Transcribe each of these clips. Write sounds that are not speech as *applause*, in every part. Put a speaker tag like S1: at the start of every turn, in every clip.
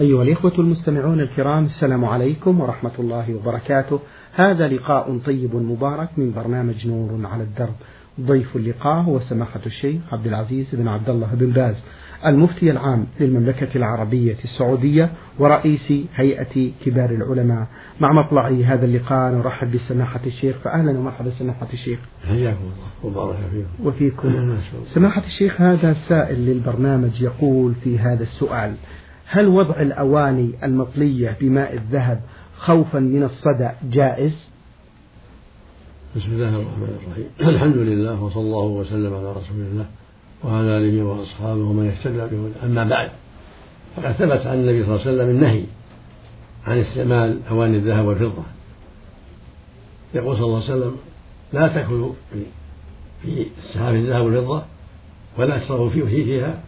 S1: أيها الإخوة المستمعون الكرام السلام عليكم ورحمة الله وبركاته. هذا لقاء طيب مبارك من برنامج نور على الدرب. ضيف اللقاء هو سماحة الشيخ عبد العزيز بن عبد الله بن باز المفتي العام للمملكة العربية السعودية ورئيس هيئة كبار العلماء. مع مطلع هذا اللقاء نرحب بسماحة الشيخ. فأهلا ومرحبا سماحة الشيخ.
S2: حياكم الله وبارك فيكم
S1: وفيكم. سماحة الشيخ هذا سائل للبرنامج يقول في هذا السؤال هل وضع الأواني المطلية بماء الذهب خوفا من الصدى جائز؟
S2: بسم الله الرحمن الرحيم. *clears throat* الحمد لله وصلى الله وسلم على رسول الله وعلى آله وأصحابه ومن اهتدى به أما بعد فقد ثبت عن النبي صلى الله عليه وسلم النهي عن استعمال أواني الذهب والفضة. يقول صلى الله عليه وسلم لا تأكلوا في استحاف الذهب والفضة ولا تشربوا فيه فيها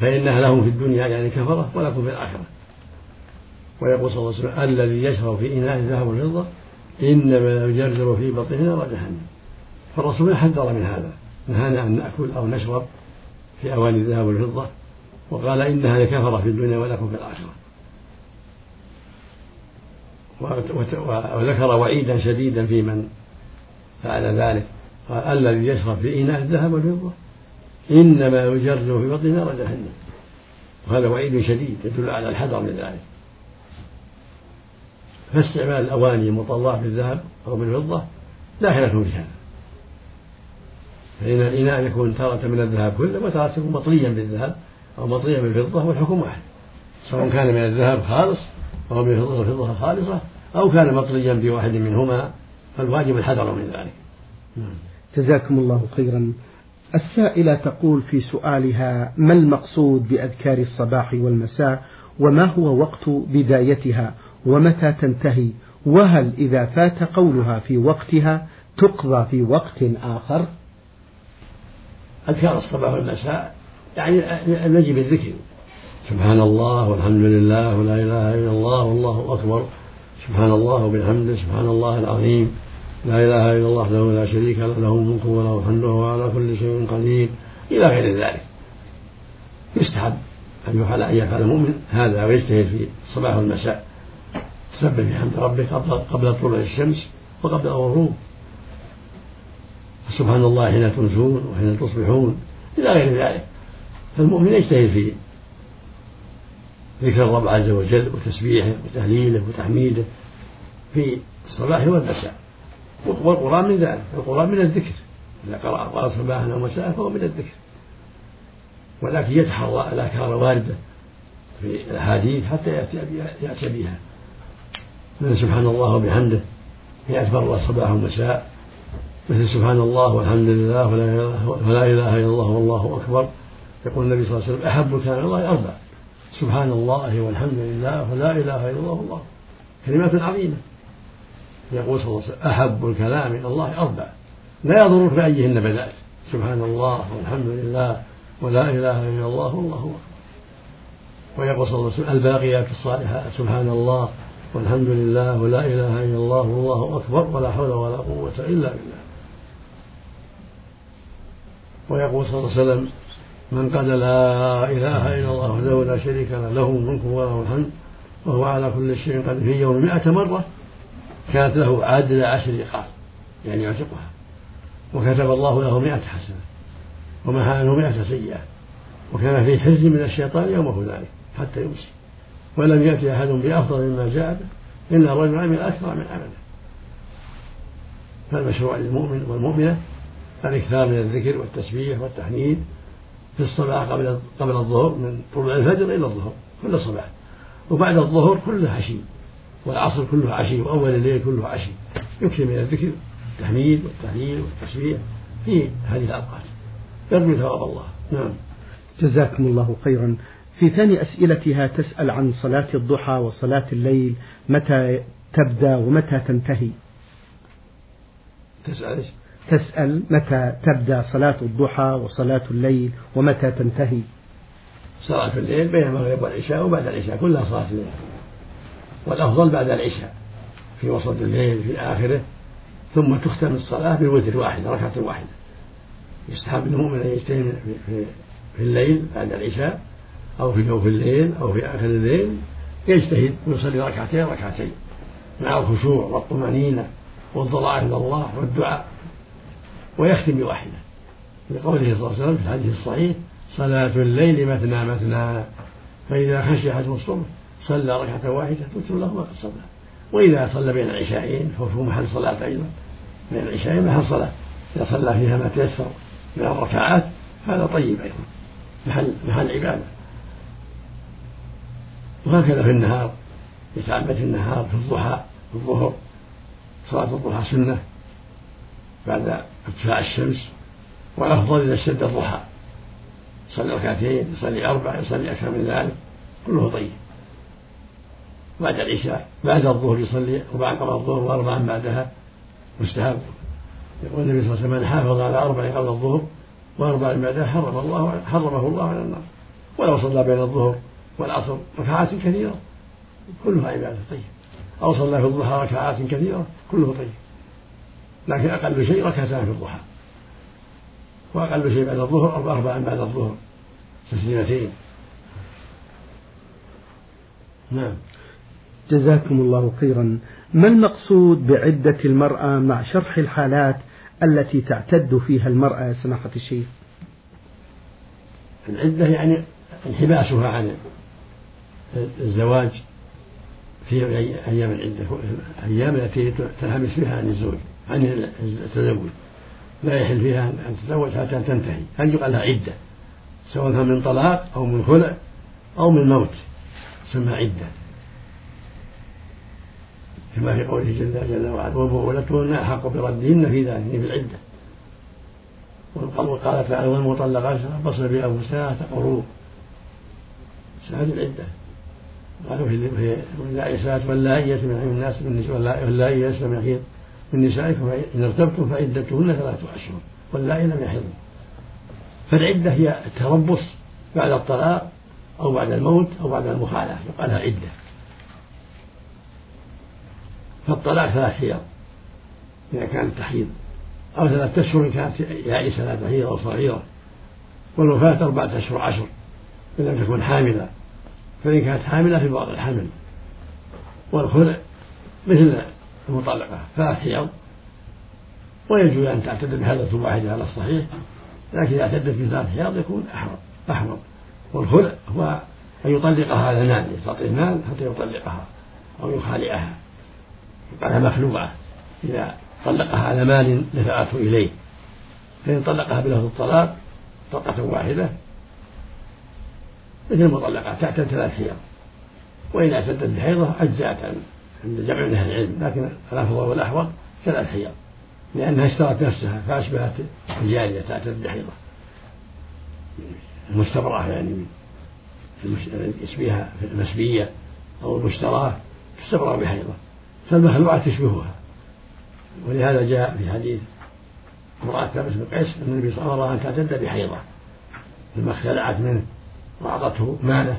S2: فإنها لهم في الدنيا يعني كفرة ولكم في الآخرة. ويقول صلى الله عليه وسلم الذي يشرب في إناء الذهب والفضة إنما يجرجر في بطنه نار جهنم. فالرسول حذر من هذا. نهانا أن نأكل أو نشرب في أواني الذهب والفضة. وقال إنها لكفرة في الدنيا ولكم في الآخرة. وذكر وعيدا شديدا في من فعل ذلك. قال الذي يشرب في إناء الذهب والفضة إنما يجرجر في بطنه نار جهنم. وهذا وعيد شديد يدل على الحذر من ذلك. فاستعمال الأواني المطلعة بالذهب أو بالفضة لا خلاف في هذا. فإن الإناء يكون تارة من الذهب كله وتارة يكون مطليا بالذهب أو مطليا بالفضة والحكم واحد. سواء كان من الذهب خالص أو من الفضة خالصة أو كان مطليا بواحد منهما فالواجب الحذر من ذلك.
S1: جزاكم الله خيرا. السائلة تقول في سؤالها ما المقصود بأذكار الصباح والمساء؟ وما هو وقت بدايتها؟ ومتى تنتهي؟ وهل إذا فات قولها في وقتها تقضى في وقت آخر؟
S2: أذكار الصباح والمساء يعني نجي بالذكر. سبحان الله والحمد لله ولا إله إلا الله والله أكبر. سبحان الله وبحمده سبحان الله العظيم. لا إله إلا الله وحده لا شريك له له الملك وله الحمد وهو على كل شيء قدير إلى غير ذلك. يستحب أن يفعل أن يفعل المؤمن هذا ويجتهد في الصباح والمساء تسبح بحمد ربك قبل طلوع الشمس وقبل الغروب. سبحان الله حين تمسون وحين تصبحون إلى غير ذلك. فالمؤمن يجتهد في ذكر الرب عز وجل وتسبيحه وتهليله وتحميده في الصباح والمساء. والقرآن من ذلك القرآن من الذكر. إذا قرأ القرآن صباحا أو مساء فهو من الذكر. ولكن يتحرى الأذكار واردة في الأحاديث حتى يأتي يأتي بها. مثل سبحان الله وبحمده مئة مرة صباح ومساء مثل سبحان الله والحمد لله ولا إله إلا الله والله أكبر. يقول النبي صلى الله عليه وسلم أحب كلام الله أربع. سبحان الله والحمد لله ولا إله إلا الله. والله كلمات عظيمة. يقول صلى الله عليه وسلم أحب الكلام إلى الله أربع لا يضرك بأيهن بدأت. سبحان الله والحمد لله ولا إله إلا الله والله أكبر. ويقول صلى الله عليه وسلم الباقيات الصالحات سبحان الله والحمد لله ولا إله إلا الله والله أكبر ولا حول ولا قوة إلا بالله. ويقول صلى الله عليه وسلم من قال لا إله إلا الله وحده لا شريك له له الملك وله الحمد وهو على كل شيء قدير في يوم مئة مرة كانت له عدل عشر رقاب يعني يعتقها وكتب الله له مئة حسنة ومحى عنه مئة سيئة. وكان في حرز من الشيطان يومه ذلك حتى يمسي. ولم يأتي أحد بأفضل مما جاء به إلا الرجل عمل أكثر من عمله. فالمشروع للمؤمن والمؤمنة الإكثار من الذكر والتسبيح والتحميد في الصباح قبل قبل الظهر من طلوع الفجر إلى الظهر كل صباح وبعد الظهر كله عشي والعصر كله عشي وأول الليل كله عشي. يكثر من الذكر التحميد والتهليل والتسبيح في هذه الأوقات. يرجو ثواب الله. نعم.
S1: جزاكم الله خيرا. في ثاني أسئلتها تسأل عن صلاة الضحى وصلاة الليل متى تبدأ ومتى تنتهي؟
S2: تسأل
S1: تسأل متى تبدأ صلاة الضحى وصلاة الليل ومتى تنتهي؟
S2: صلاة الليل بين المغرب والعشاء وبعد العشاء كلها صلاة الليل. والأفضل بعد العشاء في وسط الليل في آخره ثم تختم الصلاة بالوتر واحدة ركعة واحدة. يستحب للمؤمن أن يجتهد في الليل بعد العشاء أو في جوف الليل أو في آخر الليل يجتهد ويصلي ركعتين ركعتين. مع الخشوع والطمأنينة والضراعة إلى الله والدعاء. ويختم بواحدة. لقوله صلى الله عليه وسلم في الحديث الصحيح صلاة الليل مثنى مثنى. فإذا خشي أحدهم الصبح صلى ركعة واحدة تتر له ما قد صلى وإذا صلى بين العشاءين فهو محل صلاة أيضا. بين العشاءين محل صلاة. إذا صلى فيها ما تيسر من الركعات هذا طيب أيضا. محل محل عبادة. وهكذا في النهار يتعبد في النهار في الضحى في الظهر. صلاة الضحى سنة. بعد ارتفاع الشمس. والأفضل إذا اشتد الضحى. يصلي ركعتين يصلي أربع يصلي أكثر من ذلك. كله طيب. بعد العشاء بعد الظهر يصلي أربعا قبل الظهر وأربعا بعدها مستحب. يقول النبي صلى الله عليه وسلم من حافظ على أربع قبل الظهر وأربع بعدها حرم الله حرمه الله على النار. ولو صلى بين الظهر والعصر ركعات كثيرة كلها عبادة طيب. أو صلى في الضحى ركعات كثيرة كله طيب. لكن أقل شيء ركعتان في الضحى. وأقل شيء بعد الظهر أربعا بعد الظهر تسليمتين.
S1: نعم. جزاكم الله خيرا. ما المقصود بعدة المرأة مع شرح الحالات التي تعتد فيها المرأة سماحة الشيخ؟
S2: العدة يعني انحباسها عن الزواج في أيام العدة. الأيام التي تنحبس فيها عن الزوج عن التزوج. لا يحل فيها أن تتزوج حتى تنتهي. هل يقال لها عدة؟ سواء من طلاق أو من خلع أو من موت تسمى عدة. كما في قوله جل, جل وعلا وبؤولتهن أحق بردهن في ذلك في العدة. وقال تعالى والمطلقات يتربصن بأنفسها قروء سهل العدة. قالوا في واللائي واللائي يئسن من الناس من واللائي يئسن من الحيض من نسائكم إن ارتبتم فعدتهن ثلاثة أشهر واللائي لم يحضن فالعدة هي التربص بعد الطلاق أو بعد الموت أو بعد المخالفة يقال عدة. فالطلاق ثلاث حيض إذا كانت تحيض أو ثلاثة أشهر إن كانت يائسة لا تحيض أو صغيرة. والوفاة أربعة أشهر عشر إن لم تكن حاملة. فإن كانت حاملة في بعض الحمل. والخلع مثل المطلقة ثلاث حيض ويجوز أن تعتد بحيضة واحدة على الصحيح لكن إذا اعتدت بثلاث حيض يكون أحرم أحرم. والخلع هو أن يطلقها على مال يستطيع مال حتى يطلقها أو يخالعها. يقال مخلوعة إذا طلقها على مال دفعته إليه. فإن طلقها بلفظ الطلاق طلقة واحدة مثل المطلقات تعتد ثلاث حيض وإن اعتدت بحيضة أجزأت عند جمع من أهل العلم لكن الأفضل والأحوط ثلاث حيض لأنها اشترت نفسها فأشبهت الجارية تعتد بحيضة. المستبرأة يعني يشبهها في المسبية أو المشتراة تستبرأ بحيضة. فالمخلوعة تشبهها. ولهذا جاء في حديث امرأة ثابت بن قيس أن النبي صلى الله عليه وسلم أن تعتد بحيضة. لما اختلعت منه وأعطته ماله.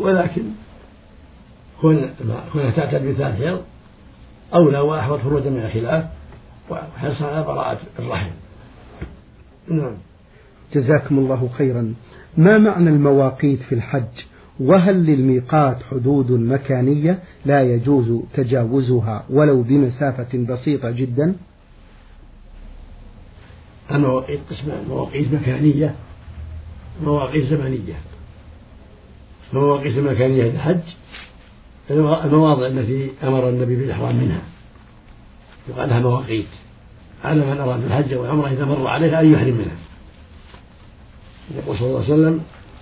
S2: ولكن كونها تعتد بثلاث حيض أولى وأحوط خروجا من الخلاف وحرصا على براءة الرحم.
S1: نعم. جزاكم الله خيرا. ما معنى المواقيت في الحج؟ وهل للميقات حدود مكانية لا يجوز تجاوزها ولو بمسافة بسيطة جدا؟
S2: المواقيت قسمان مواقيت مكانية. مواقيت زمنية. المواقيت المكانية للحج. المواضع التي أمر النبي بالإحرام منها. يقال لها مواقيت. على من أراد الحج والعمرة إذا مر عليها أن يحرم منها. يقول صلى الله عليه وسلم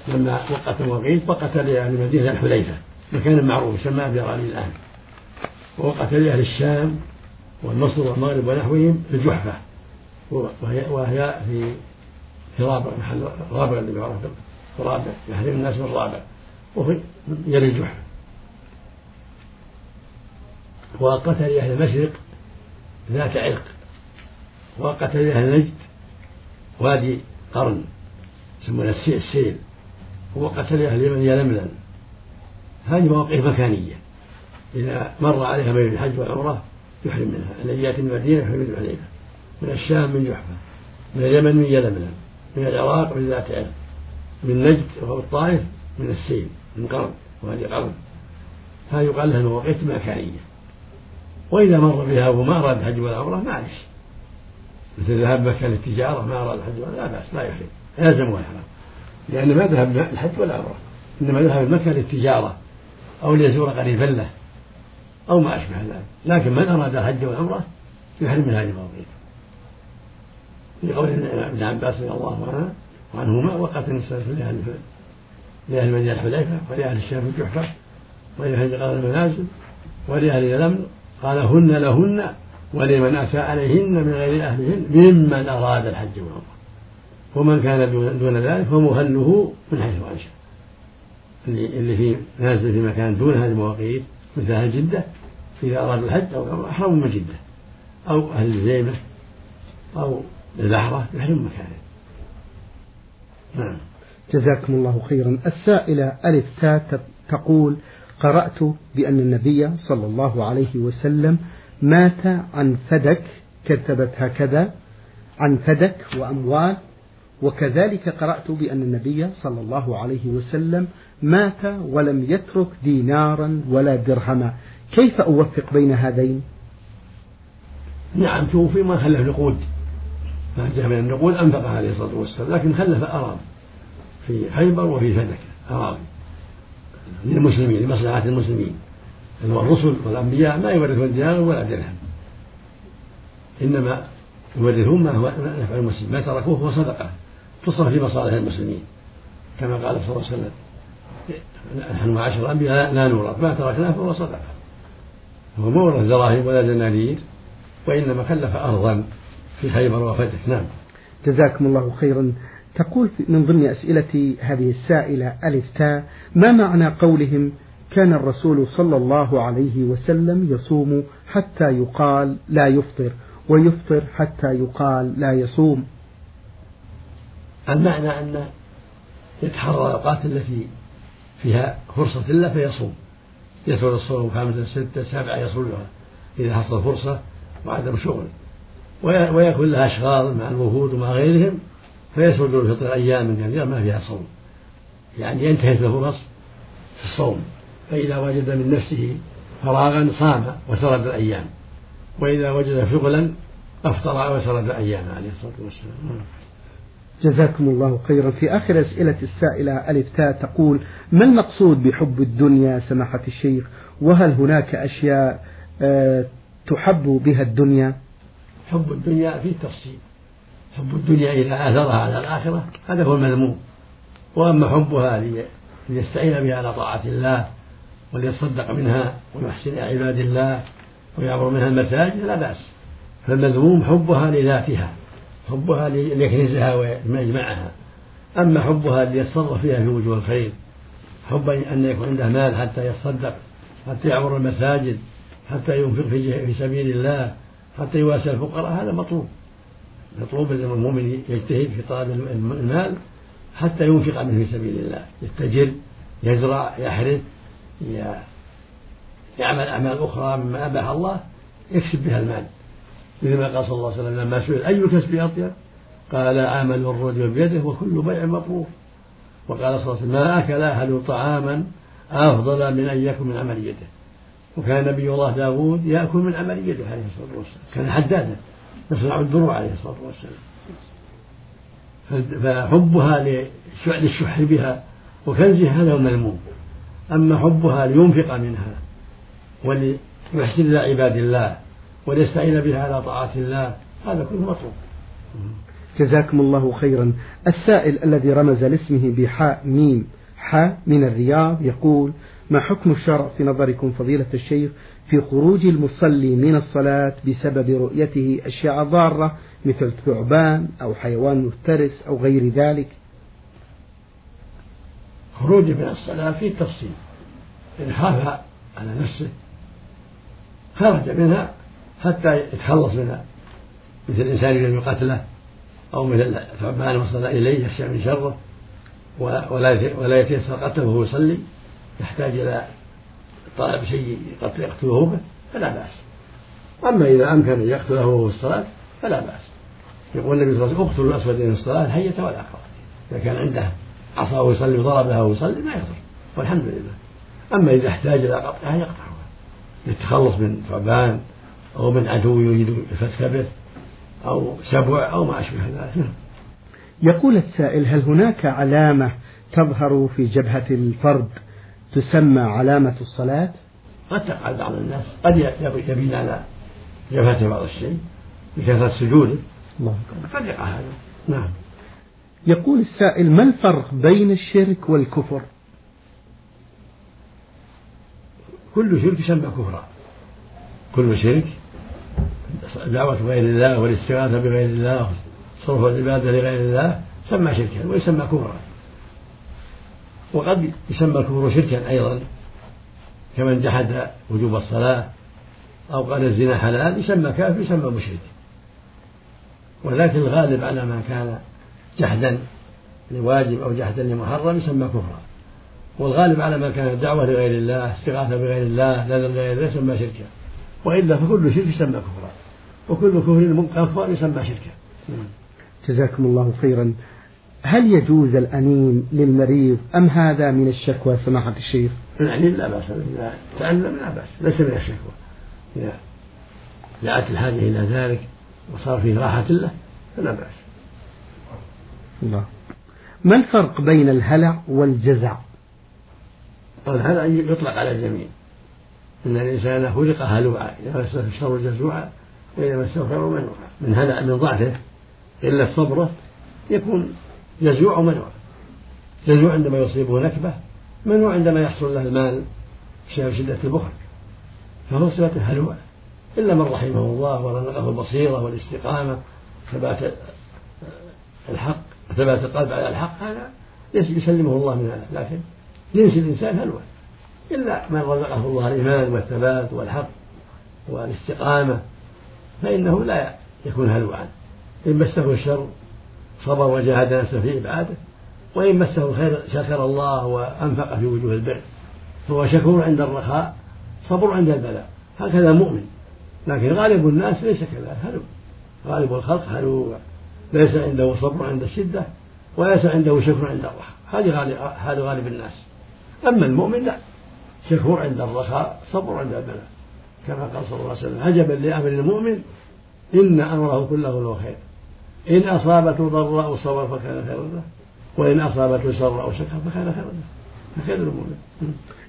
S2: لما وقت المواقيت وقت لأهل المدينة الحليفة مكان معروف يسمى أبيار الآن. ووقت لأهل الشام والمصر والمغرب ونحوهم في الجحفة. وهي, وهي في في رابع محل رابع اللي يعرف رابع يحرم الناس من رابع. وفي يلي الجحفة. وقتل أهل المشرق ذات عرق. وقتل أهل نجد وادي قرن يسمونه السيل. وقتل أهل اليمن يلملم هذه مواقف مكانية. إذا مر عليها بين الحج والعمرة يحرم منها. الذي يأتي من المدينة يحرم من الحليفة من الشام من جحفة. من اليمن من يلملم من العراق من ذات عرق من نجد أو الطائف من السيل من قرن وهذه قرن. فيقال لها مواقيت مكانية. وإذا مر بها وما أراد الحج ولا عمرة معلش مثل ذهاب مكة للتجارة ما أراد الحج ولا لا بأس لا يحرم. يلزم الحرام. لأن ما ذهب الحج ولا عمرة إنما ذهب مكة للتجارة أو ليزور قريبا له أو ما أشبه ذلك. لكن من أراد الحج والعمرة يحرم من هذه المواقيت في قول ابن عباس رضي الله عنه وعنهما وقت النساء لأهل لأهل المدينة الحليفة ولأهل الشام الجحفة ولأهل قال المنازل ولأهل اليمن قال هن لهن ولمن أتى عليهن من غير أهلهن ممن أراد الحج والعمرة. ومن كان دون ذلك فمهله من حيث أنشأ. اللي اللي في نازل في مكان دون هذه المواقيت مثل أهل جدة إذا أراد الحج أو أحرم من جدة. أو أهل الزيمة أو البحرة يحرم مكانه.
S1: نعم. جزاكم الله خيرا. السائلة ألف تاء تقول قرأت بأن النبي صلى الله عليه وسلم مات عن فدك كتبت هكذا عن فدك وأموال وكذلك قرأت بأن النبي صلى الله عليه وسلم مات ولم يترك دينارا ولا درهما. كيف أوفق بين هذين؟
S2: نعم توفي ما خلف نقود. ما جاء من النقود أنفق عليه الصلاة والسلام لكن خلف أراضي. في خيبر وفي فدك أراضي. للمسلمين لمصلحة المسلمين. الرسل والأنبياء ما يورثون دينار ولا درهم. إنما يورثون ما هو نفع المسلم ما تركوه هو صدقة. تصرف في مصالح المسلمين كما قال صلى الله عليه وسلم نحن معاشر الأنبياء لا نورث ما تركناه فهو صدقة. هو ما ورث دراهم ولا دنانير وإنما كلف أرضا في خيبر وفتح. نعم.
S1: جزاكم الله خيرا. تقول من ضمن أسئلة هذه السائلة ألف تاء ما معنى قولهم كان الرسول صلى الله عليه وسلم يصوم حتى يقال لا يفطر ويفطر حتى يقال لا يصوم؟
S2: المعنى أن يتحرى الأوقات التي فيها فرصة له فيصوم. يسرد الصوم خمسة ستة سبعة يصلها إذا حصل فرصة وعدم شغل. ويكون لها أشغال مع الوفود ومع غيرهم فيسرد الفطر أيام كثيرة ما فيها صوم. يعني ينتهز الفرص في الصوم. فإذا وجد من نفسه فراغا صام وسرد الأيام. وإذا وجد شغلا أفطر وسرد الأيام عليه الصلاة والسلام.
S1: جزاكم الله خيرا. في آخر أسئلة السائلة ألف تاء تقول ما المقصود بحب الدنيا سماحة الشيخ؟ وهل هناك أشياء آه، تحب بها الدنيا؟
S2: حب الدنيا في تفصيل. حب الدنيا إذا آثرها على الآخرة هذا هو المذموم. وأما حبها ليستعين بها على طاعة الله وليتصدق منها ويحسن عباد الله ويعبر منها المساجد لا بأس. فالمذموم حبها لذاتها. حبها ليكنزها ويجمعها أما حبها ليتصرف فيها في وجوه الخير حب أن يكون عنده مال حتى يتصدق حتى يعمر المساجد حتى ينفق في سبيل الله حتى يواسي الفقراء هذا مطلوب. مطلوب المؤمن يجتهد في طلب المال حتى ينفق منه في سبيل الله. يتجر يزرع يحرث يعمل أعمال أخرى مما أباح الله يكسب بها المال. مثل ما قال صلى الله عليه وسلم لما سئل أي الكسب أطيب؟ قال عمل الرجل بيده وكل بيع مبرور وقال صلى الله عليه وسلم ما أكل أحد طعاما أفضل من أن يأكل من عمل يده. وكان نبي الله داود يأكل من عمل يده عليه الصلاة والسلام كان حدادا يصنع الدروع عليه الصلاة والسلام. فحبها للشح بها وكنزها هذا المذموم أما حبها لينفق منها وليحسن إلى عباد الله وليستعين بها على طاعة الله هذا كله مطلوب.
S1: جزاكم الله خيرا. السائل الذي رمز لاسمه بحاء ميم حاء من الرياض يقول ما حكم الشرع في نظركم فضيلة الشيخ في خروج المصلي من الصلاة بسبب رؤيته أشياء ضارة مثل ثعبان أو حيوان مفترس أو غير ذلك؟
S2: خروج من الصلاة فيه تفصيل. إن خاف على نفسه خرج منها حتى يتخلص منها مثل الإنسان الذي قتله أو مثل ثعبان وصل إليه يخشى من شره ولا ولا يتيسر قتله وهو يصلي يحتاج إلى طلب شيء يقتله به فلا بأس. أما إذا أمكن أن يقتله وهو في الصلاة فلا بأس. يقول النبي صلى الله عليه وسلم اقتلوا الأسودين في الصلاة الحية والعقرب إذا كان عنده عصاه يصلي وضربها ويصلي ما يضر. والحمد لله. أما إذا احتاج إلى قطعها يقطعها. للتخلص من ثعبان أو من عدو يريد الفتك به أو سبع أو ما أشبه ذلك نعم.
S1: يقول السائل هل هناك علامة تظهر في جبهة الفرد تسمى علامة الصلاة؟
S2: قد تقع بعض الناس قد يبين على جبهته بعض الشيء بكثرة سجوده الله قد يقع هذا نعم
S1: يقول السائل ما الفرق بين الشرك والكفر؟
S2: كل شرك يسمى كفرا كل شرك دعوة غير الله والاستغاثة بغير الله صرف العبادة لغير الله سمى شركا ويسمى كفرا. وقد يسمى الكفر شركا أيضا. كمن جحد وجوب الصلاة أو قال الزنا حلال يسمى كافر يسمى مشرك. ولكن الغالب على ما كان جحدا لواجب أو جحدا لمحرم يسمى كفرا. والغالب على ما كان دعوة لغير الله استغاثة بغير الله نذر لغير الله يسمى شركا. وإلا فكل شرك يسمى كفرا. وكل كفر أكبر يسمى شركا
S1: جزاكم الله خيرا. هل يجوز الأنين للمريض أم هذا من الشكوى سماحة الشيخ؟
S2: الأنين لا بأس إذا تألم لا بأس ليس من الشكوى. إذا دعت الحاجة إلى ذلك وصار فيه راحة له فلا بأس.
S1: الله. ما الفرق بين الهلع والجزع؟
S2: الهلع يطلق على الجميع. إن الإنسان خلق هلوعا إذا مسه الشر جزوعا وإذا مسه الخير منوعا من هلع من ضعفه. إلا الصبرة يكون جزوع ومنوع جزوع عندما يصيبه نكبة منوع عندما يحصل له المال بسبب شدة البخل. فهو صفة هلوع. إلا من رحمه الله ورزقه البصيرة والاستقامة ثبات الحق ثبات القلب على الحق هذا يسلمه الله من هذا. لكن جنس الإنسان هلوع. إلا من رزقه الله الإيمان والثبات والحق والاستقامة. فإنه لا يكون هلوعا. إن مسه الشر صبر وجاهد نفسه في إبعاده وإن مسه الخير شكر الله وأنفق في وجوه البر فهو شكور عند الرخاء صبر عند البلاء. هكذا مؤمن. لكن غالب الناس ليس كذلك هلو غالب الخلق هلو ليس عنده صبر عند الشدة وليس عنده شكر عند الرخاء. هذه حال غالب الناس. أما المؤمن لا. شكور عند الرخاء صبر عند البلاء. كما قال صلى الله عليه وسلم عجبا لأمر المؤمن إن أمره كله له خير. إن أصابته ضراء صبر فكان خيرا له وإن أصابته سر أو شكر فكان خيرا له. فخير المؤمن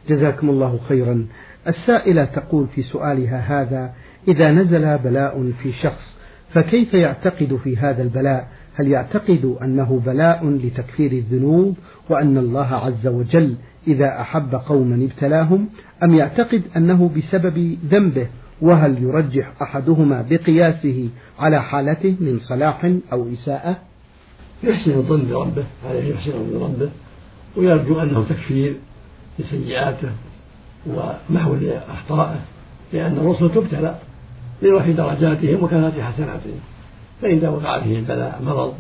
S1: جزاكم الله خيرا. السائلة تقول في سؤالها هذا إذا نزل بلاء في شخص فكيف يعتقد في هذا البلاء؟ هل يعتقد أنه بلاء لتكفير الذنوب وأن الله عز وجل إذا أحب قوما ابتلاهم؟ أم يعتقد أنه بسبب ذنبه وهل يرجح أحدهما بقياسه على حالته من صلاح أو إساءة؟
S2: يحسن الظن بربه عليه يحسن الظن بربه ويرجو أنه تكفير لسيئاته ومحو لأخطائه لأن الرسل تبتلى لرفع درجاتهم وكثرة حسناتهم. فإذا وقع فيه البلاء مرض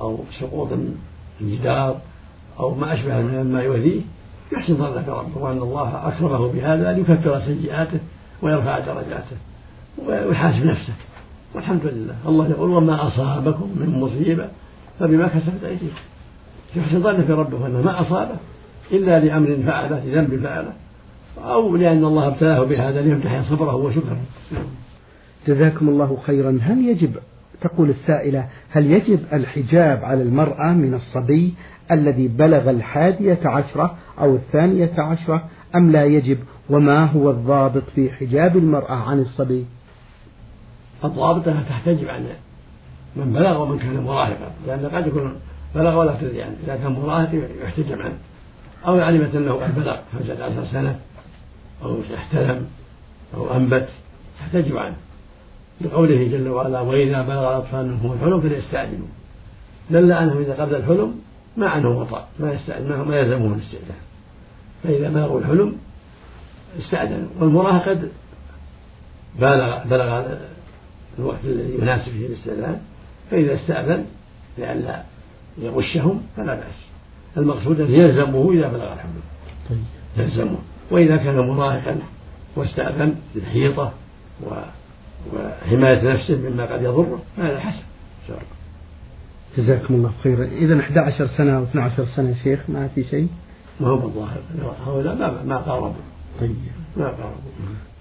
S2: أو سقوط الجدار أو ما أشبه مما يؤذيه يحسن ظنه بربه وأن الله أكرمه بهذا ليكفر سيئاته ويرفع درجاته ويحاسب نفسه. والحمد لله. الله يقول وما أصابكم من مصيبة فبما كسبت أيديكم. يحسن في ربه أنه ما أصابه إلا لأمر فعله لذنب فعله أو لأن الله ابتلاه بهذا ليمتحن صبره وشكره.
S1: جزاكم الله خيرا. هل يجب تقول السائلة هل يجب الحجاب على المرأة من الصبي الذي بلغ الحادية عشرة أو الثانية عشرة أم لا يجب؟ وما هو الضابط في حجاب المرأة عن الصبي؟
S2: الضابط أنها تحتجب عن من بلغ ومن كان مراهقا لأن قد يكون بلغ ولا تدري عنه إذا كان مراهق يحتجب عنه. أو علمت أنه قد بلغ خمسة عشر سنة أو احتلم أو أنبت تحتجب عنه. لقوله جل وعلا وإذا بلغ الأطفال منهم الحلم فليستعجلوا. دل أنهم إذا قبل الحلم ما عنه وطأ ما يستعجل ما يلزمهم الاستئذان فإذا بلغوا الحلم استأذنوا والمراهق قد بلغ بلغ الوقت الذي يناسب فيه الاستئذان فإذا استأذن لئلا يغشهم فلا بأس. المقصود أن يلزمه إذا بلغ الحلم. طيب. يلزمه. وإذا كان مراهقا واستأذن للحيطة وحماية نفسه مما قد يضره. فهذا حسن.
S1: جزاكم الله خيرا. إذا 11 سنة أو 12 سنة شيخ ما في شيء؟
S2: ما هو بالظاهر. هؤلاء ما ما قاربوا.
S1: طيب.
S2: ما قاربوا.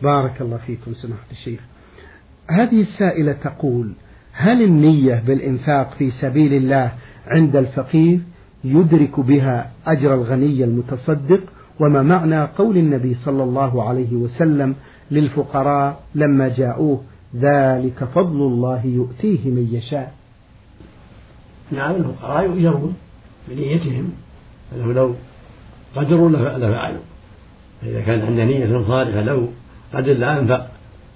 S1: بارك الله فيكم سماحة الشيخ. هذه السائلة تقول هل النية بالإنفاق في سبيل الله عند الفقير يدرك بها أجر الغني المتصدق؟ وما معنى قول النبي صلى الله عليه وسلم للفقراء لما جاءوه ذلك فضل الله يؤتيه من يشاء.
S2: نعم الفقراء يؤجرون بنيتهم. أنه لو قدروا لفعلوا. إذا كان عنده نية صالحة لو قدر لأنفق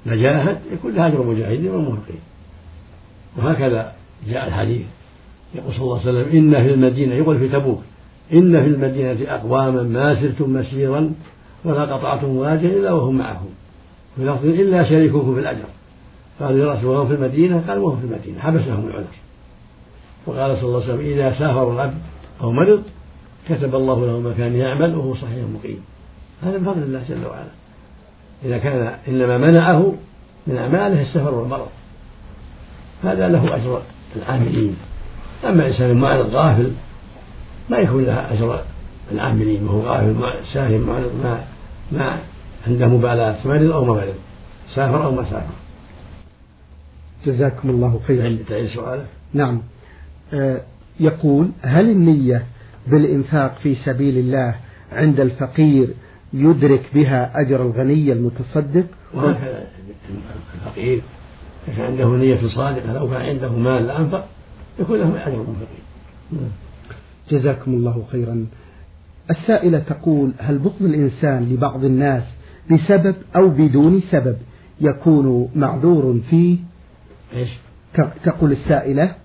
S2: لجاهد يكون له أجر المجاهدين والمنفقين وهكذا جاء الحديث. يقول صلى الله عليه وسلم إن في المدينة يقول في تبوك إن في المدينة أقواما ما سرتم مسيرا ولا قطعتم واديا إلا وهم معكم. في لفظ إلا شريككم في الأجر. قال يا رسول الله في المدينة؟ قال وهم في المدينة حبسهم العذر. وقال صلى الله عليه وسلم إذا سافر العبد أو مرض كتب الله له ما كان يعمل وهو صحيح مقيم. هذا من فضل الله جل وعلا. إذا كان إنما منعه من أعماله السفر والمرض. هذا له أجر العاملين. أما إنسان معرض غافل ما يكون لها أجر العاملين وهو غافل ساهم معرض ما ما عنده مبالاة مرض أو ما مرض سافر أو ما سافر.
S1: جزاكم الله خيرا.
S2: تعيد سؤالك
S1: نعم. آه يقول هل النية بالإنفاق في سبيل الله عند الفقير يدرك بها أجر الغني المتصدق؟
S2: وهكذا الفقير إذا عنده نية صادقة لو كان عنده مال لأنفق يكون له أجر المنفقين
S1: جزاكم الله خيرا. السائلة تقول هل بغض الإنسان لبعض الناس بسبب أو بدون سبب يكون معذور فيه؟
S2: إيش؟
S1: تقول السائلة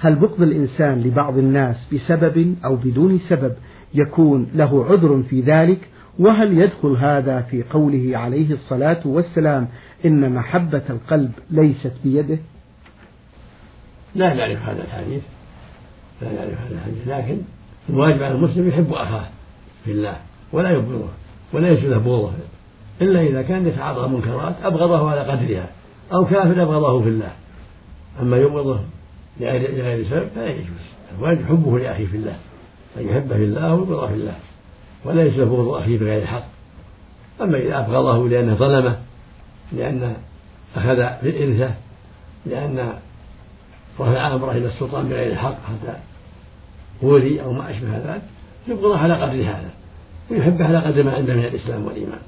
S1: هل بغض الإنسان لبعض الناس بسبب أو بدون سبب يكون له عذر في ذلك؟ وهل يدخل هذا في قوله عليه الصلاة والسلام إن محبة القلب ليست بيده؟
S2: لا نعرف هذا الحديث. لا نعرف هذا الحديث. لكن الواجب على المسلم يحب أخاه في الله ولا يبغضه ولا يجوز بغضه إلا إذا كان يتعاطى منكرات أبغضه على قدرها أو كافر أبغضه في الله. أما يبغضه لغير سبب فلا يجوز. الواجب حبه لأخيه في الله أن يحبه في الله ويبغضه في الله ولا يجوز بغض أخيه بغير حق أما إذا أبغضه لأنه ظلمه لأن أخذ إرثه لأن رفع أمره إلى السلطان بغير الحق حتى ولي أو ما أشبه ذلك يبغضه على قدر هذا ويحبه على قدر ما عنده من الإسلام والإيمان.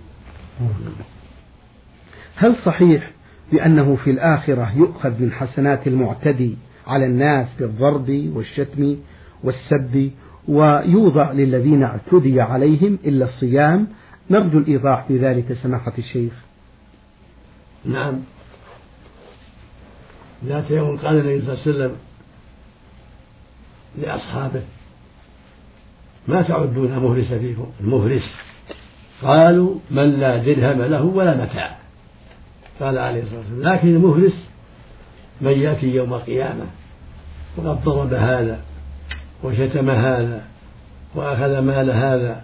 S1: هل صحيح بأنه في الآخرة يؤخذ من حسنات المعتدي على الناس بالضرب والشتم والسب ويوضع للذين اعتدي عليهم إلا الصيام. نرجو الإيضاح في ذلك سماحة الشيخ.
S2: نعم. ذات يوم قال النبي صلى الله عليه وسلم لأصحابه ما تعدون مفلس فيكم؟ المفلس. قالوا من لا درهم له ولا متاع. قال عليه الصلاة والسلام لكن المفلس من يأتي يوم القيامة وقد ضرب هذا وشتم هذا وأخذ مال هذا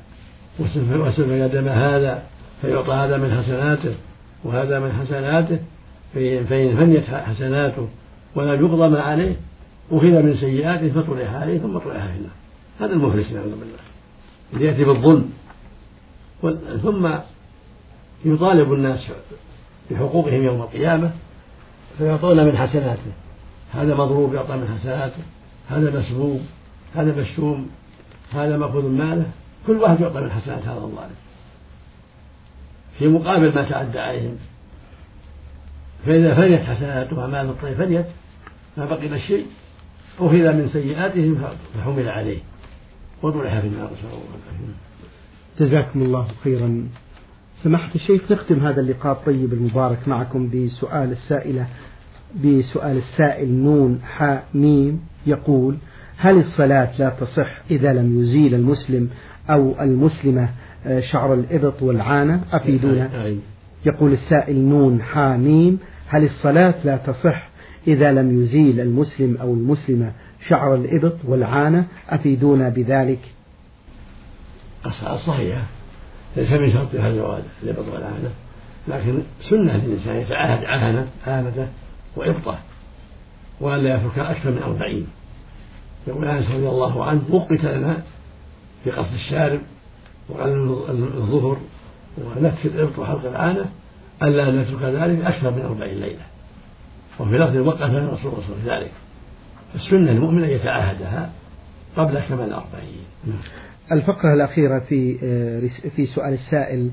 S2: وسفك دم هذا فيعطى هذا من حسناته وهذا من حسناته فإن فنيت حسناته ولم يقضى ما عليه أخذ من سيئاته فطرح عليه ثم طرح النار. هذا المفلس نعوذ بالله. اللي يأتي بالظلم ثم يطالب الناس بحقوقهم يوم القيامة فيعطون من حسناته. هذا مضروب يعطى من حسناته هذا مسبوب هذا مشتوم هذا مأخوذ ماله كل واحد يعطى من حسنات هذا الظالم في مقابل ما تعدى عليهم. فإذا فنيت حسناته أمام الطيب فنيت ما بقي الشيء أخذ من سيئاتهم فحمل عليه. وطرح في النار نسأل الله العافية
S1: جزاكم الله خيرا. سماحة الشيخ نختم هذا اللقاء الطيب المبارك معكم بسؤال السائلة بسؤال السائل نون حاء ميم يقول هل الصلاة لا تصح إذا لم يزيل المسلم أو المسلمة شعر الإبط والعانة؟ أفيدونا. يقول السائل نون حاميم هل الصلاة لا تصح إذا لم يزيل المسلم أو المسلمة شعر الإبط والعانة؟ أفيدونا بذلك.
S2: صحيحة ليس من شرطها زوال الإبط والعانة لكن سنة للإنسان يتعاهد عانة عانته وإبطه وألا يترك أكثر من أربعين. يقول أنس رضي الله عنه وقت لنا في قصد الشارب وقلم الظهر ونتف الإبط وحلق العانة ألا نترك ذلك أكثر من أربعين ليلة. وفي لفظ وقف لنا رسول الله صلى الله عليه وسلم ذلك. فالسنة المؤمن أن يتعاهدها قبل كمال الأربعين
S1: الفقرة الأخيرة في آه، في سؤال السائل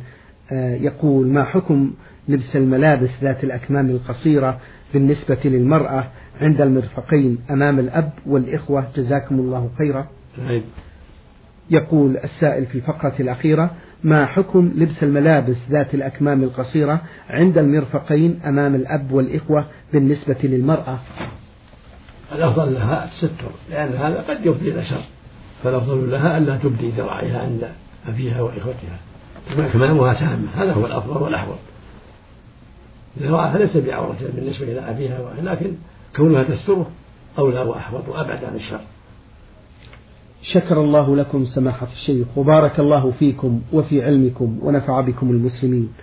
S1: آه، يقول ما حكم لبس الملابس ذات الأكمام القصيرة بالنسبة للمرأة عند المرفقين أمام الأب والإخوة؟ جزاكم الله خيرا. طيب. يقول السائل في الفقرة الأخيرة ما حكم لبس الملابس ذات الأكمام القصيرة عند المرفقين أمام الأب والإخوة بالنسبة للمرأة؟
S2: الأفضل لها الستر لأن هذا قد يفضي إلى شر فالأفضل لها ألا تبدي ذراعها عند أبيها وإخوتها. أكمامها تامة. هذا هو الأفضل والأحوط. ذراعها ليس بعورة بالنسبة إلى أبيها لكن كونها تستره أولى وأحوط وأبعد عن الشر.
S1: شكر الله لكم سماحة الشيخ وبارك الله فيكم وفي علمكم ونفع بكم المسلمين.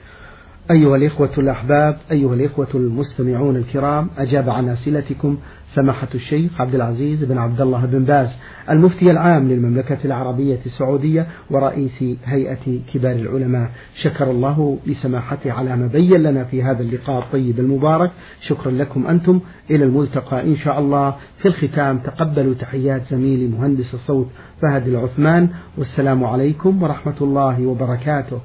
S1: أيها الإخوة الأحباب أيها الإخوة المستمعون الكرام أجاب عن أسئلتكم سماحة الشيخ عبد العزيز بن عبد الله بن باز المفتي العام للمملكة العربية السعودية ورئيس هيئة كبار العلماء. شكر الله لسماحته على ما بين لنا في هذا اللقاء الطيب المبارك. شكرا لكم أنتم. إلى الملتقى إن شاء الله. في الختام تقبلوا تحيات زميلي مهندس الصوت فهد العثمان. والسلام عليكم ورحمة الله وبركاته.